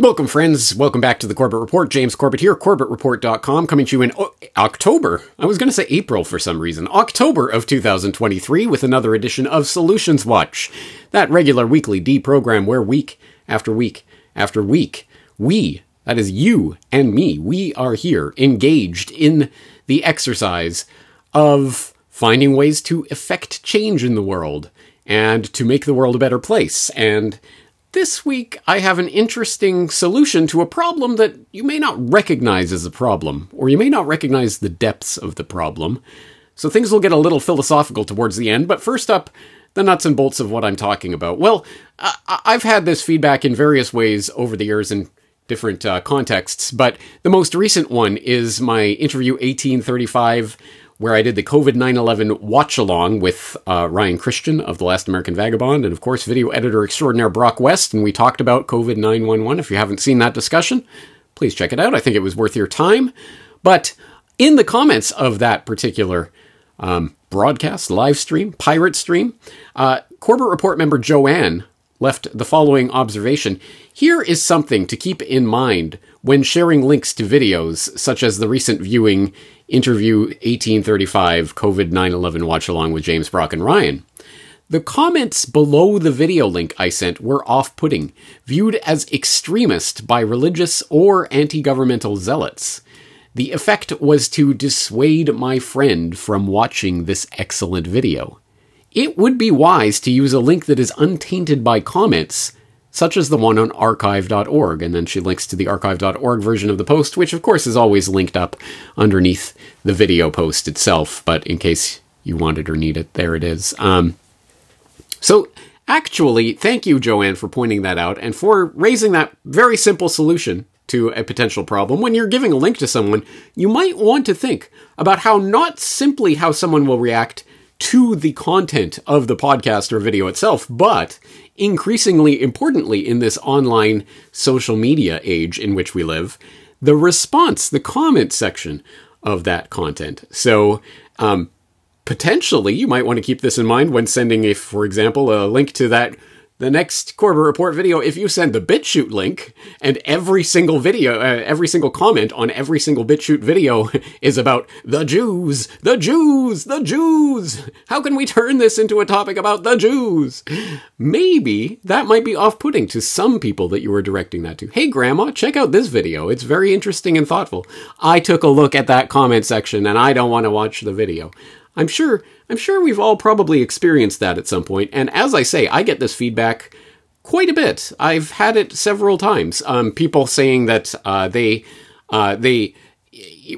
Welcome, friends. Welcome back to the Corbett Report. James Corbett here, CorbettReport.com, coming to you in o- October. I was going to say April for some reason. October of 2023 with another edition of Solutions Watch, that regular weekly D program where week after week after week, we, that is you and me, we are here engaged in the exercise of finding ways to effect change in the world and to make the world a better place. And this week, I have an interesting solution to a problem that you may not recognize as a problem, or you may not recognize the depths of the problem. So things will get a little philosophical towards the end, but first up, the nuts and bolts of what I'm talking about. Well, I- I've had this feedback in various ways over the years in different uh, contexts, but the most recent one is my interview 1835 where I did the COVID 9 11 watch along with uh, Ryan Christian of The Last American Vagabond, and of course, video editor extraordinaire Brock West. And we talked about COVID 911. If you haven't seen that discussion, please check it out. I think it was worth your time. But in the comments of that particular um, broadcast, live stream, pirate stream, uh, Corbett Report member Joanne left the following observation. Here is something to keep in mind when sharing links to videos, such as the recent viewing interview 1835 COVID 9 11 watch along with James Brock and Ryan. The comments below the video link I sent were off putting, viewed as extremist by religious or anti governmental zealots. The effect was to dissuade my friend from watching this excellent video. It would be wise to use a link that is untainted by comments, such as the one on archive.org. And then she links to the archive.org version of the post, which of course is always linked up underneath the video post itself. But in case you want it or need it, there it is. Um, so actually, thank you, Joanne, for pointing that out and for raising that very simple solution to a potential problem. When you're giving a link to someone, you might want to think about how not simply how someone will react to the content of the podcast or video itself, but increasingly importantly in this online social media age in which we live, the response, the comment section of that content. So, um, potentially, you might want to keep this in mind when sending, if, for example, a link to that the next Corbett Report video, if you send the BitChute link and every single video, uh, every single comment on every single BitChute video is about the Jews, the Jews, the Jews. How can we turn this into a topic about the Jews? Maybe that might be off putting to some people that you were directing that to. Hey, Grandma, check out this video. It's very interesting and thoughtful. I took a look at that comment section and I don't want to watch the video. I'm sure I'm sure we've all probably experienced that at some point. And as I say, I get this feedback quite a bit. I've had it several times. Um, people saying that uh, they uh, they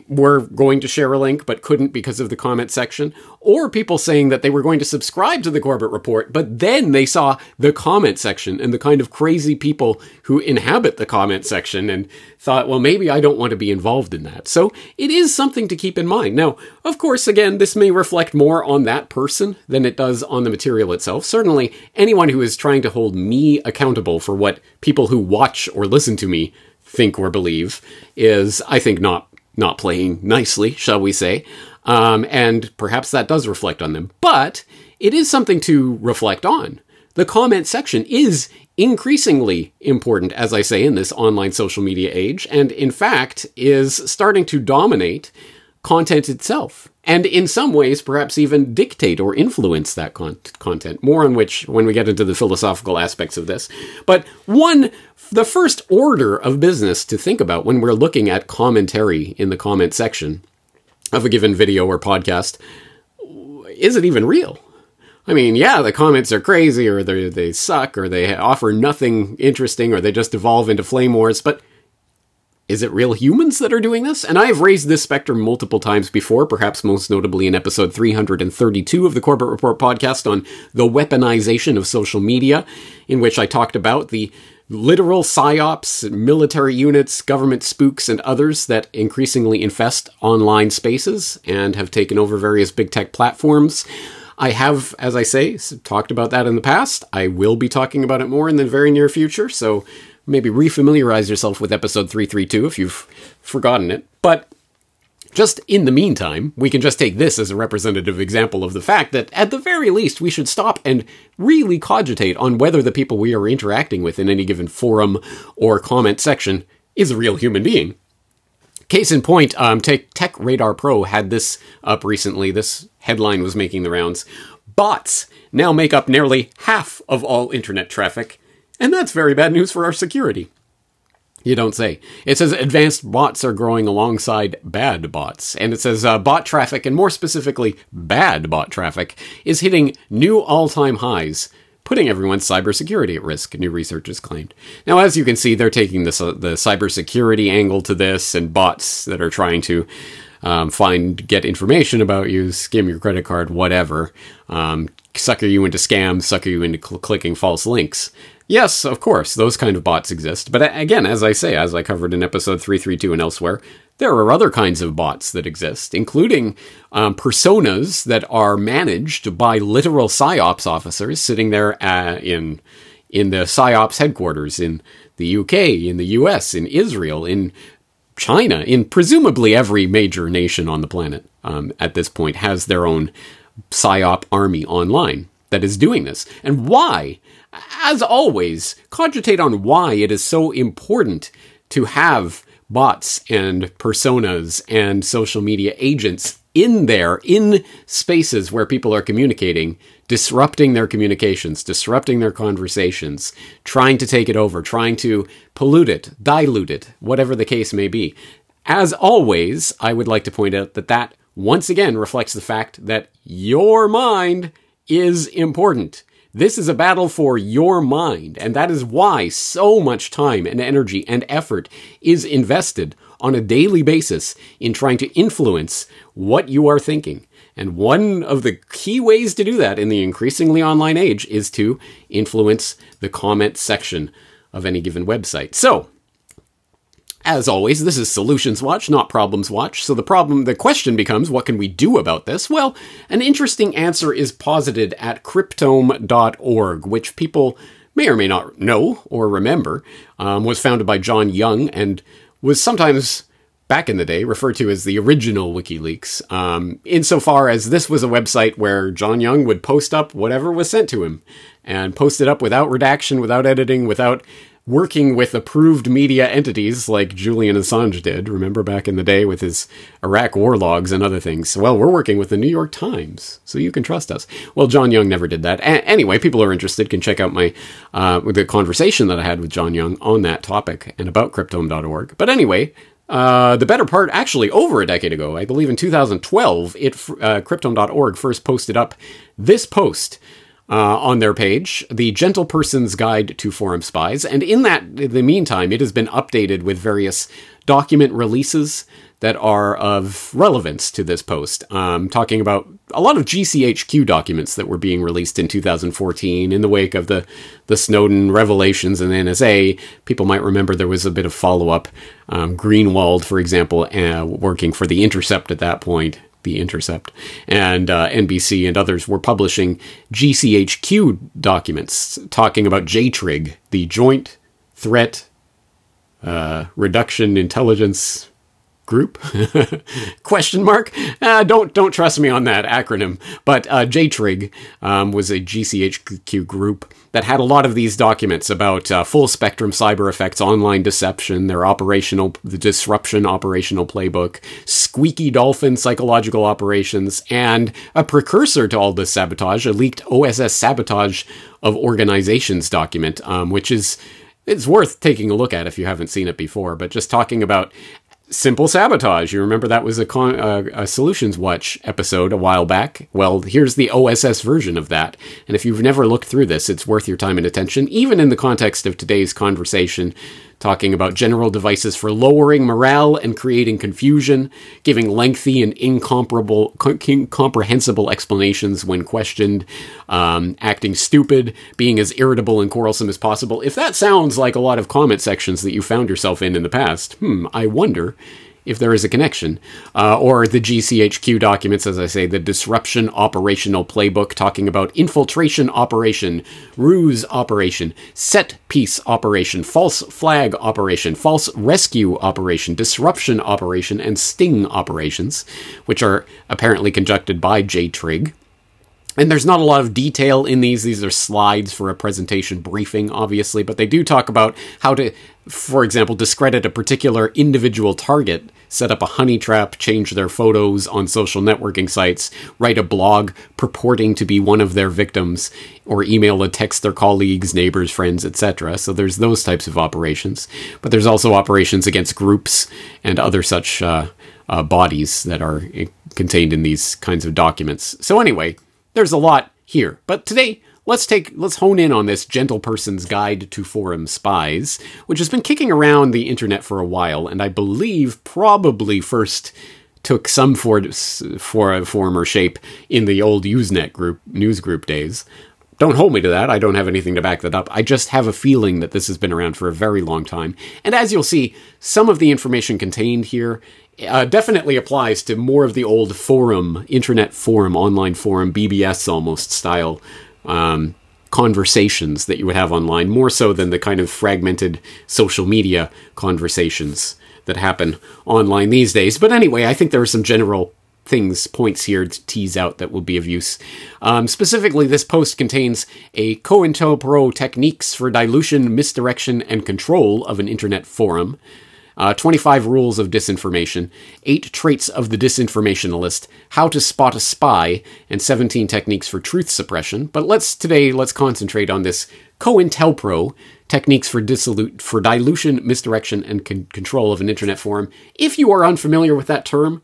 were going to share a link but couldn't because of the comment section, or people saying that they were going to subscribe to the Corbett Report, but then they saw the comment section and the kind of crazy people who inhabit the comment section and thought, well, maybe I don't want to be involved in that. So it is something to keep in mind. Now, of course, again, this may reflect more on that person than it does on the material itself. Certainly, anyone who is trying to hold me accountable for what people who watch or listen to me think or believe is, I think, not not playing nicely, shall we say. Um, and perhaps that does reflect on them. But it is something to reflect on. The comment section is increasingly important, as I say, in this online social media age, and in fact is starting to dominate content itself. And in some ways, perhaps even dictate or influence that con- content. More on which when we get into the philosophical aspects of this. But one, the first order of business to think about when we're looking at commentary in the comment section of a given video or podcast is it even real? I mean, yeah, the comments are crazy, or they they suck, or they offer nothing interesting, or they just devolve into flame wars. But is it real humans that are doing this? And I have raised this spectrum multiple times before, perhaps most notably in episode 332 of the Corbett Report podcast on the weaponization of social media, in which I talked about the literal psyops, military units, government spooks, and others that increasingly infest online spaces and have taken over various big tech platforms. I have, as I say, talked about that in the past. I will be talking about it more in the very near future, so maybe refamiliarize yourself with episode 332 if you've forgotten it. But Just in the meantime, we can just take this as a representative example of the fact that, at the very least, we should stop and really cogitate on whether the people we are interacting with in any given forum or comment section is a real human being. Case in point, um, Tech Radar Pro had this up recently. This headline was making the rounds. Bots now make up nearly half of all internet traffic, and that's very bad news for our security. You don't say. It says advanced bots are growing alongside bad bots. And it says uh, bot traffic, and more specifically, bad bot traffic, is hitting new all time highs, putting everyone's cybersecurity at risk, new research has claimed. Now, as you can see, they're taking this, uh, the cybersecurity angle to this, and bots that are trying to um, find, get information about you, skim your credit card, whatever, um, sucker you into scams, sucker you into cl- clicking false links. Yes, of course, those kind of bots exist. But again, as I say, as I covered in episode 332 and elsewhere, there are other kinds of bots that exist, including um, personas that are managed by literal psyops officers sitting there uh, in in the psyops headquarters in the UK, in the US, in Israel, in China, in presumably every major nation on the planet um, at this point has their own psyop army online that is doing this. And why? As always, cogitate on why it is so important to have bots and personas and social media agents in there, in spaces where people are communicating, disrupting their communications, disrupting their conversations, trying to take it over, trying to pollute it, dilute it, whatever the case may be. As always, I would like to point out that that once again reflects the fact that your mind is important. This is a battle for your mind, and that is why so much time and energy and effort is invested on a daily basis in trying to influence what you are thinking. And one of the key ways to do that in the increasingly online age is to influence the comment section of any given website. So, as always, this is Solutions Watch, not Problems Watch. So the problem, the question becomes, what can we do about this? Well, an interesting answer is posited at cryptome.org, which people may or may not know or remember, um, was founded by John Young and was sometimes back in the day referred to as the original WikiLeaks, um, insofar as this was a website where John Young would post up whatever was sent to him and post it up without redaction, without editing, without working with approved media entities like Julian Assange did, remember back in the day with his Iraq war logs and other things. Well, we're working with the New York Times, so you can trust us. Well, John Young never did that. A- anyway, people are interested can check out my uh, the conversation that I had with John Young on that topic and about cryptome.org. But anyway, uh, the better part, actually, over a decade ago, I believe in 2012, it uh, Cryptome.org first posted up this post uh, on their page, The Gentle Person's Guide to Forum Spies. And in that, in the meantime, it has been updated with various document releases that are of relevance to this post. Um, talking about a lot of GCHQ documents that were being released in 2014 in the wake of the, the Snowden revelations and NSA. People might remember there was a bit of follow up. Um, Greenwald, for example, uh, working for The Intercept at that point, the Intercept, and uh, NBC and others were publishing GCHQ documents talking about JTRIG, the Joint Threat uh, Reduction Intelligence group? Question mark? Uh, don't don't trust me on that acronym. But uh, jtrig um, was a gchq group that had a lot of these documents about uh, full spectrum cyber effects online deception their operational the disruption operational playbook squeaky dolphin psychological operations and a precursor to all this sabotage a leaked oss sabotage of organizations document um, which is it's worth taking a look at if you haven't seen it before, but just talking about Simple Sabotage. You remember that was a, con- uh, a, Solutions Watch episode a while back? Well, here's the OSS version of that. And if you've never looked through this, it's worth your time and attention, even in the context of today's conversation talking about general devices for lowering morale and creating confusion, giving lengthy and incomparable, incomprehensible explanations when questioned, um, acting stupid, being as irritable and quarrelsome as possible. If that sounds like a lot of comment sections that you found yourself in in the past, hmm, I wonder if there is a connection. Uh, or the GCHQ documents, as I say, the Disruption Operational Playbook, talking about infiltration operation, ruse operation, set piece operation, false flag operation, false rescue operation, disruption operation, and sting operations, which are apparently conducted by JTRIG. And there's not a lot of detail in these. These are slides for a presentation briefing, obviously, but they do talk about how to, for example, discredit a particular individual target, set up a honey trap, change their photos on social networking sites, write a blog purporting to be one of their victims, or email or text their colleagues, neighbors, friends, etc. So there's those types of operations. But there's also operations against groups and other such uh, uh, bodies that are eh, contained in these kinds of documents. So anyway, there's a lot here, but today let's take let's hone in on this gentle person's guide to forum spies, which has been kicking around the internet for a while, and I believe probably first took some for, for form or shape in the old Usenet group news group days. Don't hold me to that. I don't have anything to back that up. I just have a feeling that this has been around for a very long time. And as you'll see, some of the information contained here uh, definitely applies to more of the old forum, internet forum, online forum, BBS almost style um, conversations that you would have online, more so than the kind of fragmented social media conversations that happen online these days. But anyway, I think there are some general things, points here to tease out that will be of use. Um, specifically, this post contains a COINTELPRO techniques for dilution, misdirection, and control of an internet forum uh, 25 rules of disinformation, 8 traits of the disinformationalist, how to spot a spy, and 17 techniques for truth suppression. But let's today let's concentrate on this COINTELPRO techniques for dissolute for dilution, misdirection, and con- control of an internet forum. If you are unfamiliar with that term,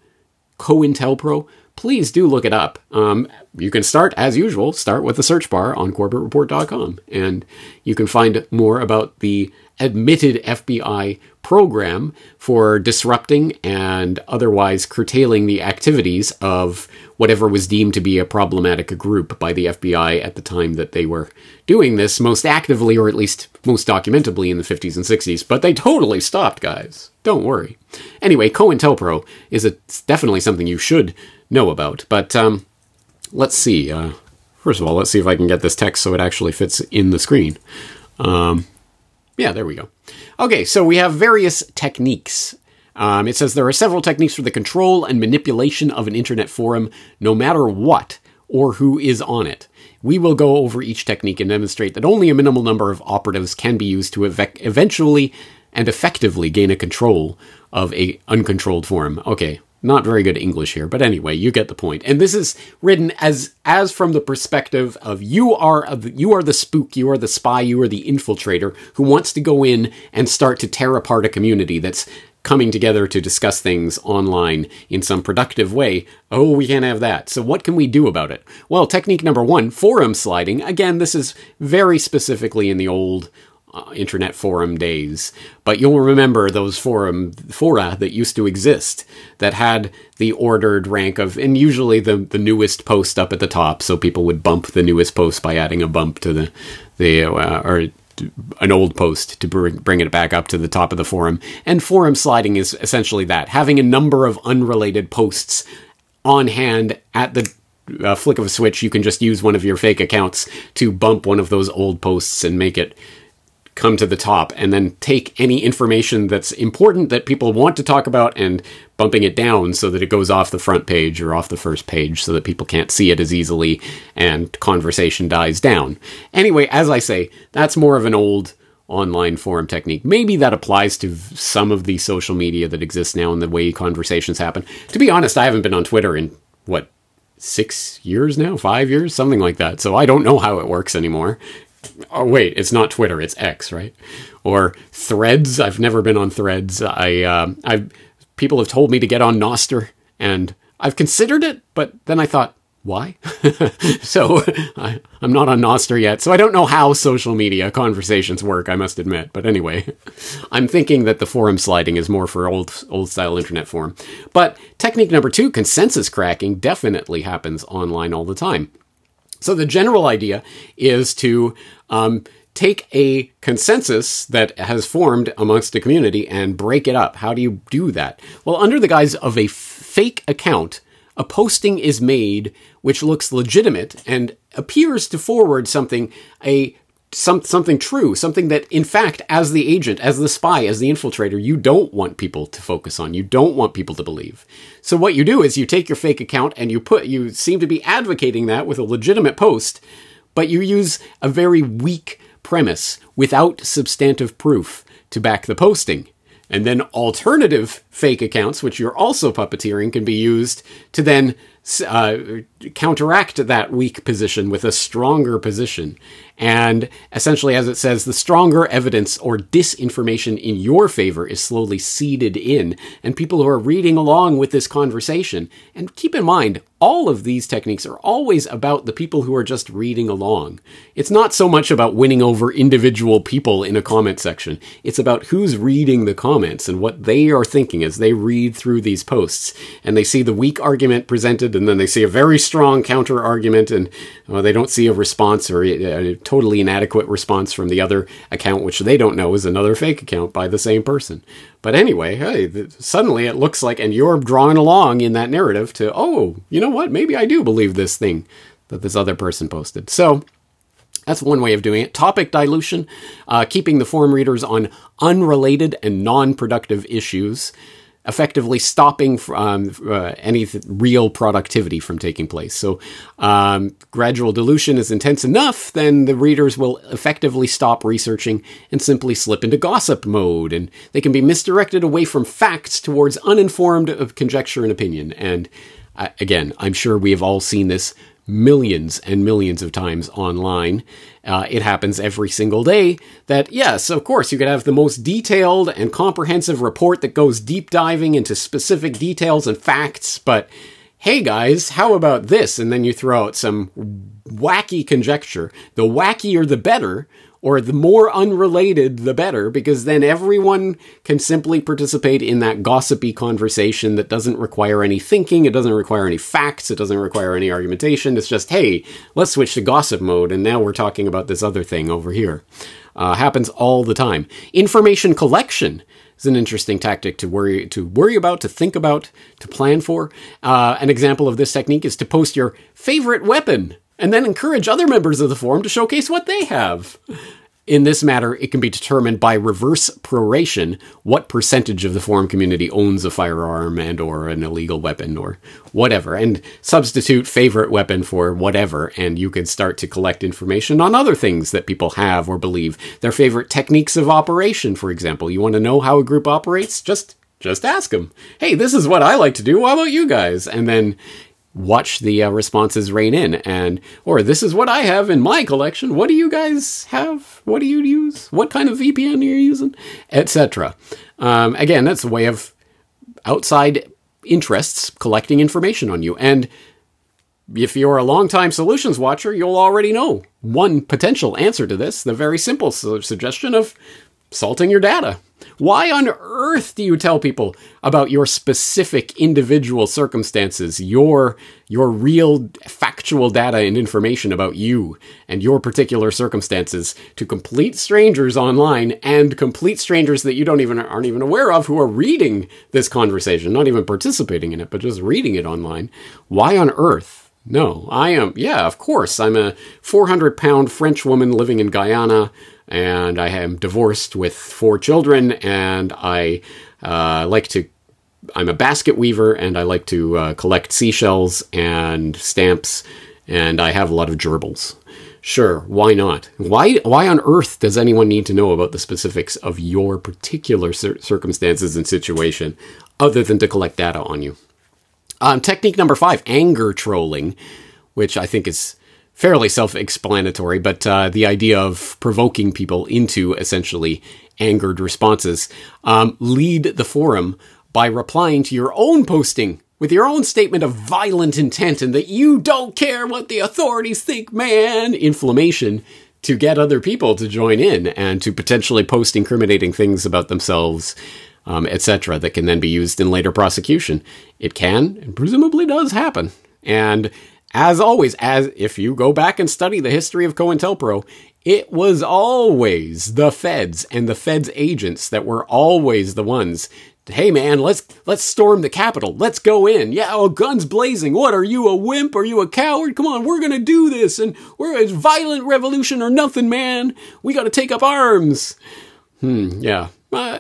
COINTELPRO, please do look it up. Um, you can start, as usual, start with the search bar on corbettreport.com, and you can find more about the admitted FBI program for disrupting and otherwise curtailing the activities of whatever was deemed to be a problematic group by the FBI at the time that they were doing this most actively, or at least most documentably in the 50s and 60s. But they totally stopped, guys. Don't worry. Anyway, COINTELPRO is a, definitely something you should know about. But um, let's see. Uh, first of all, let's see if I can get this text so it actually fits in the screen. Um, yeah, there we go. Okay, so we have various techniques. Um, it says there are several techniques for the control and manipulation of an internet forum, no matter what or who is on it. We will go over each technique and demonstrate that only a minimal number of operatives can be used to ev- eventually and effectively gain a control of a uncontrolled forum. Okay, not very good English here, but anyway, you get the point. And this is written as as from the perspective of you are of you are the spook, you are the spy, you are the infiltrator who wants to go in and start to tear apart a community that's coming together to discuss things online in some productive way. Oh, we can't have that. So what can we do about it? Well, technique number 1, forum sliding. Again, this is very specifically in the old uh, internet forum days. But you'll remember those forum fora that used to exist that had the ordered rank of, and usually the the newest post up at the top, so people would bump the newest post by adding a bump to the the uh, or an old post to bring, bring it back up to the top of the forum. And forum sliding is essentially that having a number of unrelated posts on hand at the uh, flick of a switch. You can just use one of your fake accounts to bump one of those old posts and make it come to the top and then take any information that's important that people want to talk about and bumping it down so that it goes off the front page or off the first page so that people can't see it as easily and conversation dies down. Anyway, as I say, that's more of an old online forum technique. Maybe that applies to some of the social media that exists now and the way conversations happen. To be honest, I haven't been on Twitter in what six years now, five years, something like that. So I don't know how it works anymore oh wait, it's not Twitter, it's X, right? Or Threads. I've never been on Threads. I uh, I've people have told me to get on Nostr, and I've considered it, but then I thought, why? so I, am not on Nostr yet, so I don't know how social media conversations work. I must admit, but anyway, I'm thinking that the forum sliding is more for old old style internet forum. But technique number two, consensus cracking, definitely happens online all the time. So the general idea is to um, take a consensus that has formed amongst a community and break it up. How do you do that? Well, under the guise of a fake account, a posting is made which looks legitimate and appears to forward something, a some, something true, something that, in fact, as the agent, as the spy, as the infiltrator, you don't want people to focus on. You don't want people to believe. So what you do is you take your fake account and you put, you seem to be advocating that with a legitimate post, but you use a very weak premise without substantive proof to back the posting. And then alternative fake accounts, which you're also puppeteering, can be used to then uh, counteract that weak position with a stronger position. And essentially, as it says, the stronger evidence or disinformation in your favor is slowly seeded in, and people who are reading along with this conversation. And keep in mind, all of these techniques are always about the people who are just reading along. It's not so much about winning over individual people in a comment section, it's about who's reading the comments and what they are thinking as they read through these posts. And they see the weak argument presented, and then they see a very strong counter argument, and well, they don't see a response or a, totally inadequate response from the other account, which they don't know is another fake account by the same person. But anyway, hey, suddenly it looks like, and you're drawn along in that narrative to, oh, you know what? Maybe I do believe this thing that this other person posted. So that's one way of doing it. Topic dilution, uh, keeping the forum readers on unrelated and non productive issues effectively stopping um, uh, any th- real productivity from taking place. So, um, gradual dilution is intense enough, then the readers will effectively stop researching and simply slip into gossip mode, and they can be misdirected away from facts towards uninformed conjecture and opinion. And uh, again, I'm sure we have all seen this millions and millions of times online. Uh, it happens every single day that, yes, of course, you could have the most detailed and comprehensive report that goes deep diving into specific details and facts, but hey guys, how about this? And then you throw out some wacky conjecture. The wackier the better, or the more unrelated, the better, because then everyone can simply participate in that gossipy conversation that doesn't require any thinking, it doesn't require any facts, it doesn't require any argumentation. It's just, hey, let's switch to gossip mode, and now we're talking about this other thing over here. Uh, happens all the time. Information collection is an interesting tactic to worry to worry about, to think about, to plan for. Uh, an example of this technique is to post your favorite weapon and then encourage other members of the forum to showcase what they have. In this matter, it can be determined by reverse proration what percentage of the forum community owns a firearm and or an illegal weapon or whatever and substitute favorite weapon for whatever and you can start to collect information on other things that people have or believe. Their favorite techniques of operation, for example. You want to know how a group operates? Just just ask them. Hey, this is what I like to do. How about you guys? And then watch the uh, responses rain in and or this is what i have in my collection. What do you guys have? What do you use? What kind of vpn are you using? Etc um, again that's a way of outside interests collecting information on you. And if you're a long-time solutions watcher you'll already know one potential answer to this the very simple su- suggestion of salting your data why on earth do you tell people about your specific individual circumstances, your your real factual data and information about you and your particular circumstances to complete strangers online and complete strangers that you don't even aren't even aware of who are reading this conversation, not even participating in it, but just reading it online? Why on earth? No, I am. Yeah, of course. I'm a 400 pound French woman living in Guyana and I am divorced with four children, and I uh, like to. I'm a basket weaver, and I like to uh, collect seashells and stamps, and I have a lot of gerbils. Sure, why not? Why why on earth does anyone need to know about the specifics of your particular cir- circumstances and situation, other than to collect data on you? Um, technique number five: anger trolling, which I think is fairly self explanatory, but uh, the idea of provoking people into essentially angered responses. Um, lead the forum by replying to your own posting with your own statement of violent intent and that you don't care what the authorities think, man. Inflammation to get other people to join in and to potentially post incriminating things about themselves. Um, etc., that can then be used in later prosecution. It can and presumably does happen. And as always, as if you go back and study the history of COINTELPRO, it was always the feds and the feds agents that were always the ones hey man, let's let's storm the Capitol. Let's go in. Yeah, oh, guns blazing. What are you, a wimp? Are you a coward? Come on, we're gonna do this, and we're a violent revolution or nothing, man. We got to take up arms. Hmm. Yeah. Uh,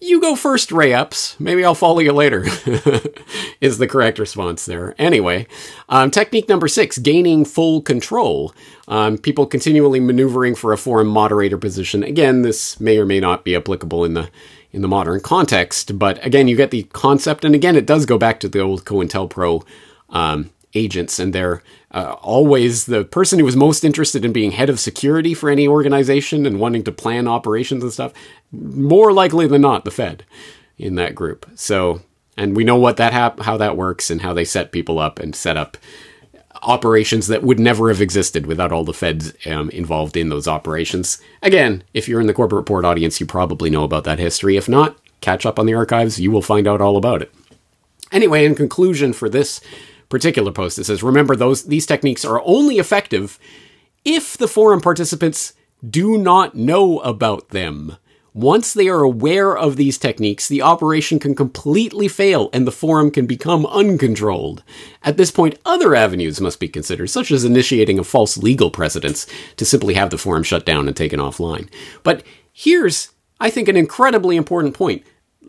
you go first, Ray Epps. Maybe I'll follow you later. is the correct response there. Anyway, um, technique number six: gaining full control. Um, people continually maneuvering for a forum moderator position. Again, this may or may not be applicable in the in the modern context. But again, you get the concept, and again, it does go back to the old COINTELPRO um, agents, and they're uh, always the person who was most interested in being head of security for any organization and wanting to plan operations and stuff. More likely than not, the Fed in that group. So, and we know what that hap- how that works and how they set people up and set up operations that would never have existed without all the feds um, involved in those operations. Again, if you're in the Corbett Report audience, you probably know about that history. If not, catch up on the archives, you will find out all about it. Anyway, in conclusion for this particular post, it says remember those these techniques are only effective if the forum participants do not know about them. Once they are aware of these techniques, the operation can completely fail and the forum can become uncontrolled. At this point, other avenues must be considered, such as initiating a false legal precedence to simply have the forum shut down and taken offline. But here's, I think, an incredibly important point.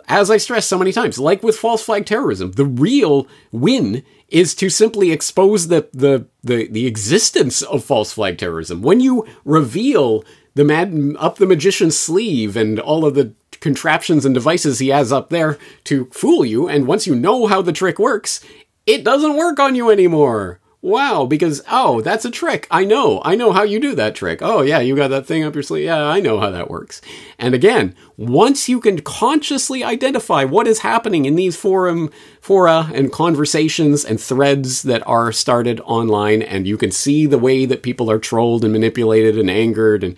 As I stressed so many times, like with false flag terrorism, the real win is to simply expose the, the, the, the existence of false flag terrorism. When you reveal the mad up the magician's sleeve and all of the contraptions and devices he has up there to fool you. And once you know how the trick works, it doesn't work on you anymore. Wow, because, oh, that's a trick. I know. I know how you do that trick. Oh, yeah, you got that thing up your sleeve. Yeah, I know how that works. And again, once you can consciously identify what is happening in these forum, fora and conversations and threads that are started online, and you can see the way that people are trolled and manipulated and angered and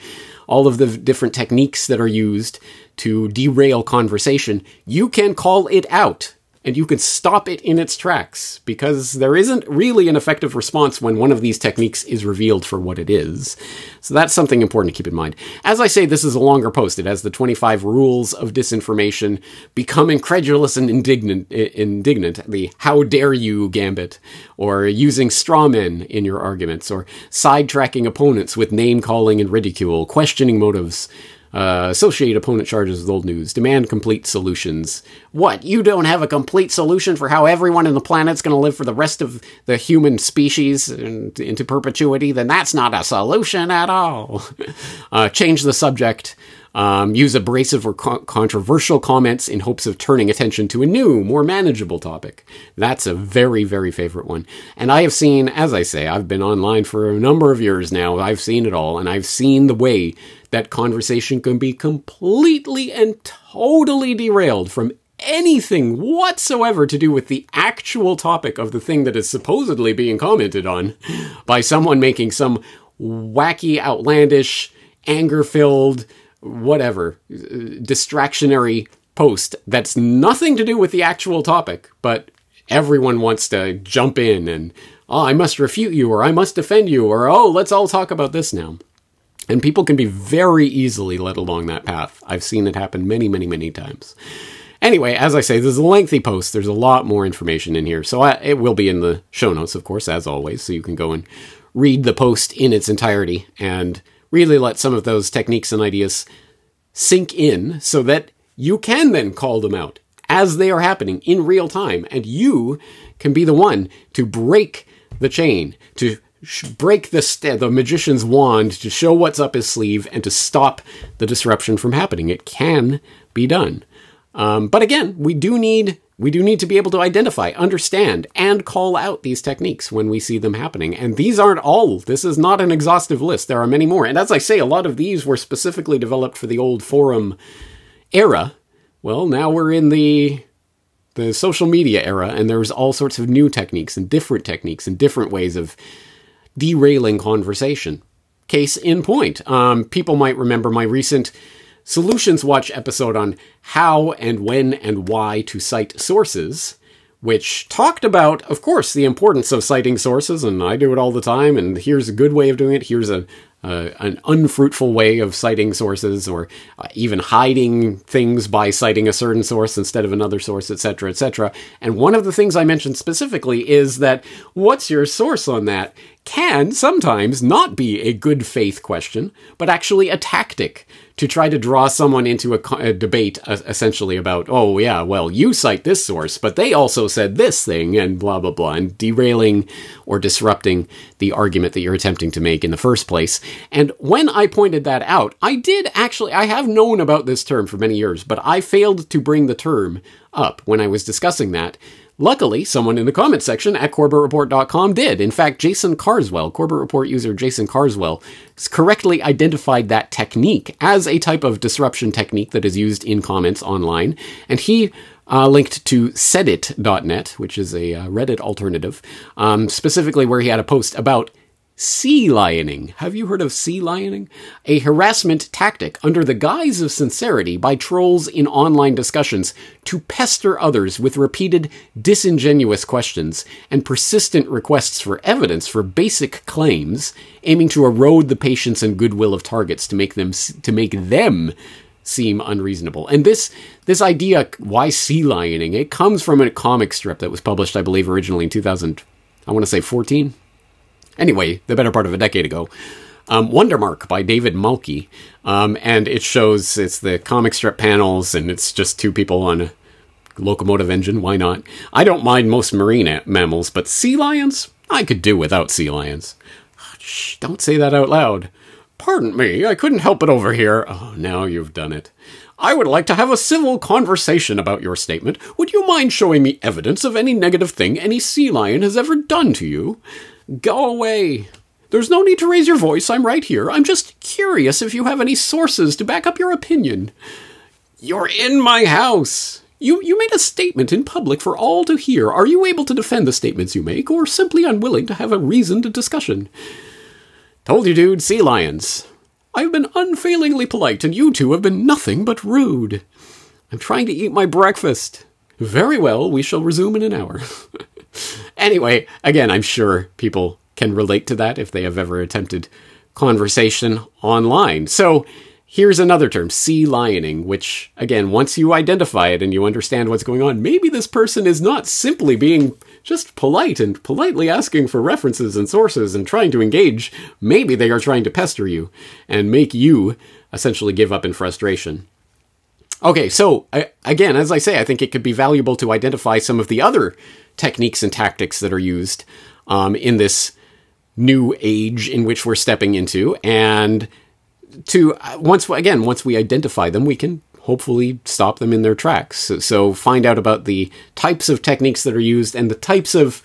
all of the different techniques that are used to derail conversation, you can call it out and you can stop it in its tracks because there isn't really an effective response when one of these techniques is revealed for what it is. So that's something important to keep in mind. As I say, this is a longer post. It has the 25 rules of disinformation, become incredulous and indignant, indignant, the how dare you gambit, or using straw men in your arguments, or sidetracking opponents with name calling and ridicule, questioning motives, uh, associate opponent charges with old news. Demand complete solutions. What? You don't have a complete solution for how everyone in the planet's going to live for the rest of the human species and into perpetuity? Then that's not a solution at all. uh, change the subject. Um, use abrasive or co- controversial comments in hopes of turning attention to a new, more manageable topic. That's a very, very favorite one. And I have seen, as I say, I've been online for a number of years now. I've seen it all, and I've seen the way that conversation can be completely and totally derailed from anything whatsoever to do with the actual topic of the thing that is supposedly being commented on by someone making some wacky, outlandish, anger filled, whatever, distractionary post that's nothing to do with the actual topic, but everyone wants to jump in and, oh, I must refute you, or I must defend you, or oh, let's all talk about this now. And people can be very easily led along that path. I've seen it happen many, many, many times. Anyway, as I say, this is a lengthy post. There's a lot more information in here. So I, it will be in the show notes, of course, as always. So you can go and read the post in its entirety and really let some of those techniques and ideas sink in so that you can then call them out as they are happening in real time. And you can be the one to break the chain, to break the st- the magician's wand to show what's up his sleeve and to stop the disruption from happening. It can be done, um, but again, we do need we do need to be able to identify, understand, and call out these techniques when we see them happening. And these aren't all. This is not an exhaustive list. There are many more. And as I say, a lot of these were specifically developed for the old forum era. Well, now we're in the the social media era, and there's all sorts of new techniques and different techniques and different ways of derailing conversation. Case in point, um, people might remember my recent Solutions Watch episode on how and when and why to cite sources, which talked about, of course, the importance of citing sources, and I do it all the time, and here's a good way of doing it, here's a uh, an unfruitful way of citing sources or uh, even hiding things by citing a certain source instead of another source, etc., etc. And one of the things I mentioned specifically is that what's your source on that can sometimes not be a good faith question, but actually a tactic to try to draw someone into a, a debate uh, essentially about, oh, yeah, well, you cite this source, but they also said this thing, and blah, blah, blah, and derailing or disrupting the argument that you're attempting to make in the first place. And when I pointed that out, I did actually, I have known about this term for many years, but I failed to bring the term up when I was discussing that Luckily, someone in the comment section at CorbettReport.com did. In fact, Jason Carswell, Corbett Report user Jason Carswell, correctly identified that technique as a type of disruption technique that is used in comments online, and he uh, linked to saidit.net, which is a uh, Reddit alternative, um, specifically where he had a post about Sea lioning. Have you heard of sea lioning? A harassment tactic under the guise of sincerity by trolls in online discussions to pester others with repeated disingenuous questions and persistent requests for evidence for basic claims, aiming to erode the patience and goodwill of targets to make them to make them seem unreasonable. And this this idea, why sea lioning, it comes from a comic strip that was published, I believe, originally in 2000. I want to say 14 anyway, the better part of a decade ago. Um, Wondermark by David Malki. Um, and it shows it's the comic strip panels, and it's just two people on a locomotive engine. Why not? I don't mind most marine mammals, but sea lions? I could do without sea lions. Shh, don't say that out loud. Pardon me, I couldn't help it over here. Oh, now you've done it. I would like to have a civil conversation about your statement. Would you mind showing me evidence of any negative thing any sea lion has ever done to you? Go away. There's no need to raise your voice. I'm right here. I'm just curious if you have any sources to back up your opinion. You're in my house. You, you made a statement in public for all to hear. Are you able to defend the statements you make, or simply unwilling to have a reasoned discussion? Told you, dude, sea lions. I've been unfailingly polite, and you two have been nothing but rude. I'm trying to eat my breakfast. Very well, we shall resume in an hour. anyway, again, I'm sure people can relate to that if they have ever attempted conversation online. So here's another term, sea lioning, which, again, once you identify it and you understand what's going on, maybe this person is not simply being just polite and politely asking for references and sources and trying to engage. Maybe they are trying to pester you and make you essentially give up in frustration. Okay, so again, as I say, I think it could be valuable to identify some of the other techniques and tactics that are used um, in this new age in which we're stepping into, and to uh, once again, once we identify them, we can hopefully stop them in their tracks. So, so find out about the types of techniques that are used and the types of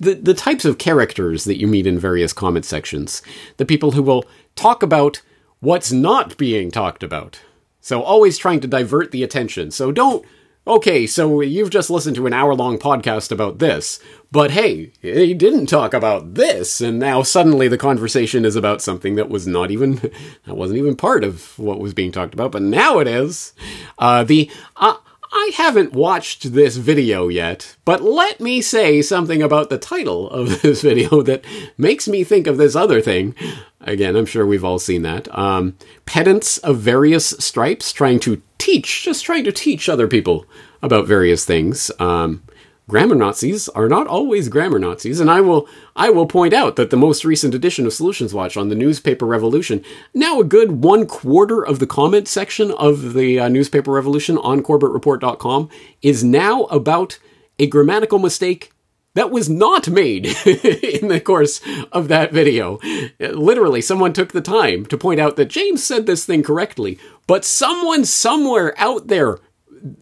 the, the types of characters that you meet in various comment sections. The people who will talk about what's not being talked about. So always trying to divert the attention. So don't okay, so you've just listened to an hour long podcast about this, but hey, he didn't talk about this, and now suddenly the conversation is about something that was not even, that wasn't even part of what was being talked about, but now it is. Uh, the, uh, I haven't watched this video yet, but let me say something about the title of this video that makes me think of this other thing. Again, I'm sure we've all seen that. Um, pedants of various stripes trying to teach, just trying to teach other people about various things. Um, grammar Nazis are not always grammar Nazis, and I will I will point out that the most recent edition of Solutions Watch on the newspaper revolution, now a good one quarter of the comment section of the uh, newspaper revolution on CorbettReport.com is now about a grammatical mistake that was not made in the course of that video. Literally, someone took the time to point out that James said this thing correctly, but someone somewhere out there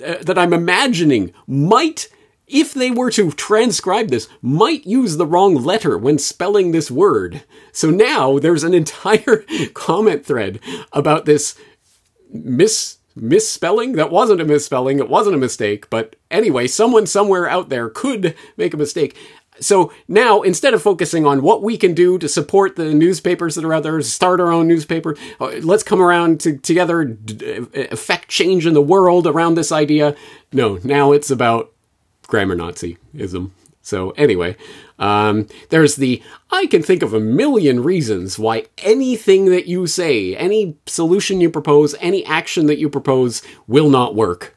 uh, that I'm imagining might, if they were to transcribe this, might use the wrong letter when spelling this word. So now there's an entire comment thread about this mis misspelling? That wasn't a misspelling. It wasn't a mistake. But anyway someone somewhere out there could make a mistake. So now instead of focusing on what we can do to support the newspapers that are out there start our own newspaper uh, let's come around to, together affect change in the world around this idea. No now it's about grammar Nazism. So anyway, um, there's the I can think of a million reasons why anything that you say, any solution you propose, any action that you propose will not work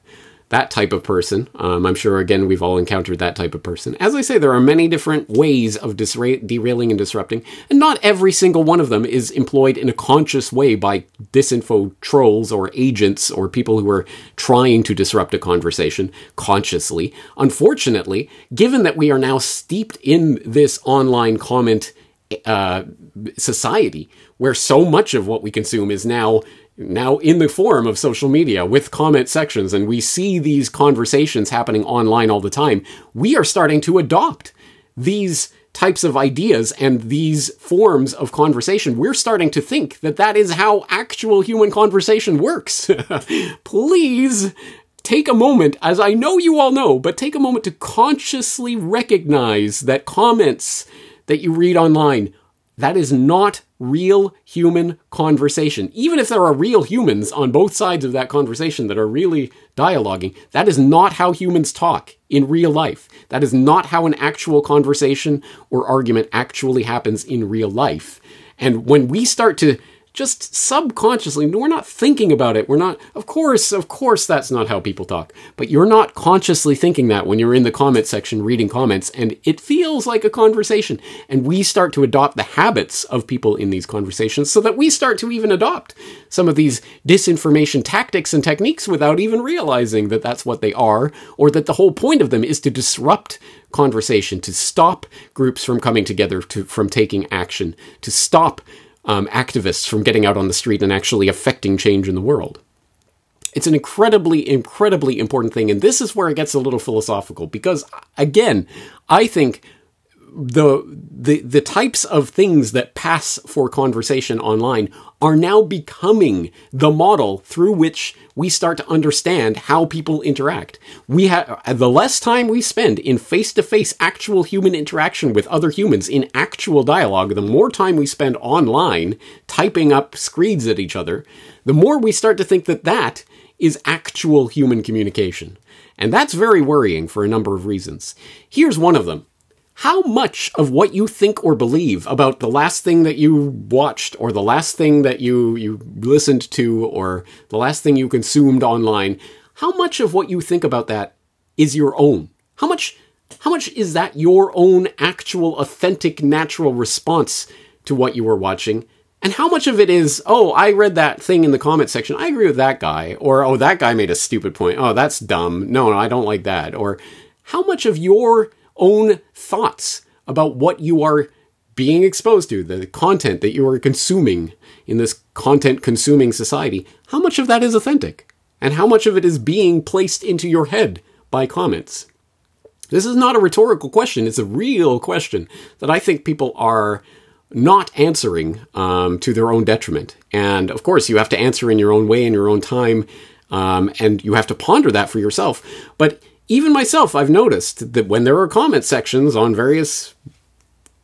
that type of person. Um, I'm sure, again, we've all encountered that type of person. As I say, there are many different ways of disra- derailing and disrupting, and not every single one of them is employed in a conscious way by disinfo trolls or agents or people who are trying to disrupt a conversation consciously. Unfortunately, given that we are now steeped in this online comment uh, society, where so much of what we consume is now now in the form of social media with comment sections, and we see these conversations happening online all the time, we are starting to adopt these types of ideas and these forms of conversation. We're starting to think that that is how actual human conversation works. Please take a moment, as I know you all know, but take a moment to consciously recognize that comments that you read online that is not real human conversation. Even if there are real humans on both sides of that conversation that are really dialoguing, that is not how humans talk in real life. That is not how an actual conversation or argument actually happens in real life. And when we start to just subconsciously. We're not thinking about it. We're not, of course, of course, that's not how people talk. But you're not consciously thinking that when you're in the comment section reading comments, and it feels like a conversation. And we start to adopt the habits of people in these conversations so that we start to even adopt some of these disinformation tactics and techniques without even realizing that that's what they are, or that the whole point of them is to disrupt conversation, to stop groups from coming together, to, from taking action, to stop um, activists from getting out on the street and actually affecting change in the world. It's an incredibly, incredibly important thing. And this is where it gets a little philosophical because, again, I think the the the types of things that pass for conversation online are now becoming the model through which we start to understand how people interact. We have the less time we spend in face-to-face actual human interaction with other humans in actual dialogue, the more time we spend online typing up screeds at each other, the more we start to think that that is actual human communication. And that's very worrying for a number of reasons. Here's one of them how much of what you think or believe about the last thing that you watched or the last thing that you, you listened to or the last thing you consumed online, how much of what you think about that is your own? How much, how much is that your own actual, authentic, natural response to what you were watching? And how much of it is, oh, I read that thing in the comment section. I agree with that guy. Or, oh, that guy made a stupid point. Oh, that's dumb. No, no, I don't like that. Or how much of your own thoughts about what you are being exposed to, the content that you are consuming in this content consuming society, how much of that is authentic? And how much of it is being placed into your head by comments? This is not a rhetorical question, it's a real question that I think people are not answering um, to their own detriment. And of course, you have to answer in your own way, in your own time, um, and you have to ponder that for yourself. But even myself, I've noticed that when there are comment sections on various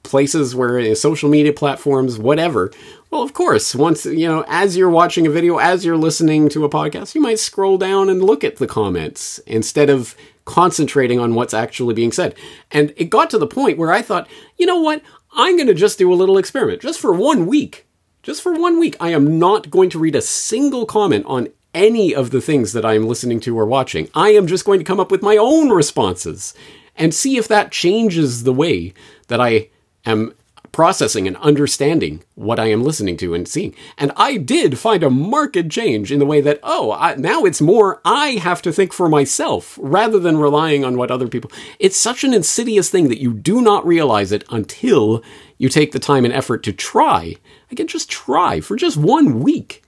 places where you know, social media platforms, whatever, well, of course, once, you know, as you're watching a video, as you're listening to a podcast, you might scroll down and look at the comments instead of concentrating on what's actually being said. And it got to the point where I thought, you know what? I'm going to just do a little experiment just for one week. Just for one week, I am not going to read a single comment on any of the things that I am listening to or watching. I am just going to come up with my own responses and see if that changes the way that I am processing and understanding what I am listening to and seeing. And I did find a marked change in the way that, oh, I, now it's more I have to think for myself rather than relying on what other people. It's such an insidious thing that you do not realize it until you take the time and effort to try. Again, just try for just one week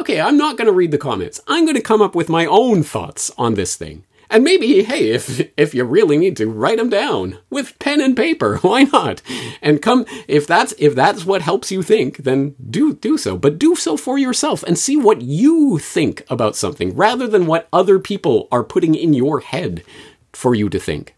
okay, I'm not going to read the comments. I'm going to come up with my own thoughts on this thing. And maybe, hey, if if you really need to, write them down with pen and paper. Why not? And come if that's if that's what helps you think, then do do so. But do so for yourself and see what you think about something rather than what other people are putting in your head for you to think.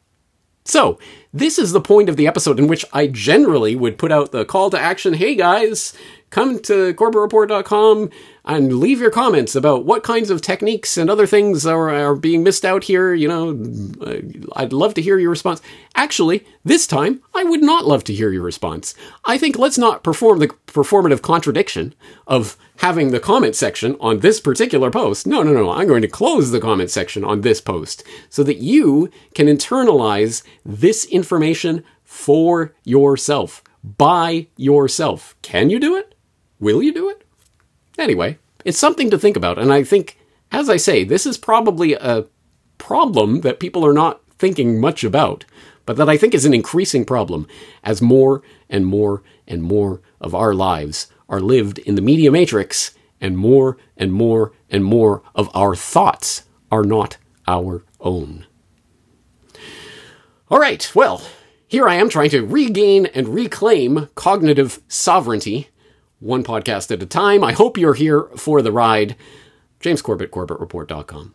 So, this is the point of the episode in which I generally would put out the call to action. Hey guys, come to corbettreport.com and leave your comments about what kinds of techniques and other things are, are being missed out here. You know, uh, I'd love to hear your response. Actually, this time, I would not love to hear your response. I think let's not perform the performative contradiction of having the comment section on this particular post. No, no, no. I'm going to close the comment section on this post so that you can internalize this information for yourself, by yourself. Can you do it? Will you do it? Anyway, it's something to think about. And I think, as I say, this is probably a problem that people are not thinking much about, but that I think is an increasing problem as more and more and more of our lives are lived in the media matrix and more and more and more of our thoughts are not our own. All right, well, here I am trying to regain and reclaim cognitive sovereignty one podcast at a time. I hope you're here for the ride. James Corbett, CorbettReport.com.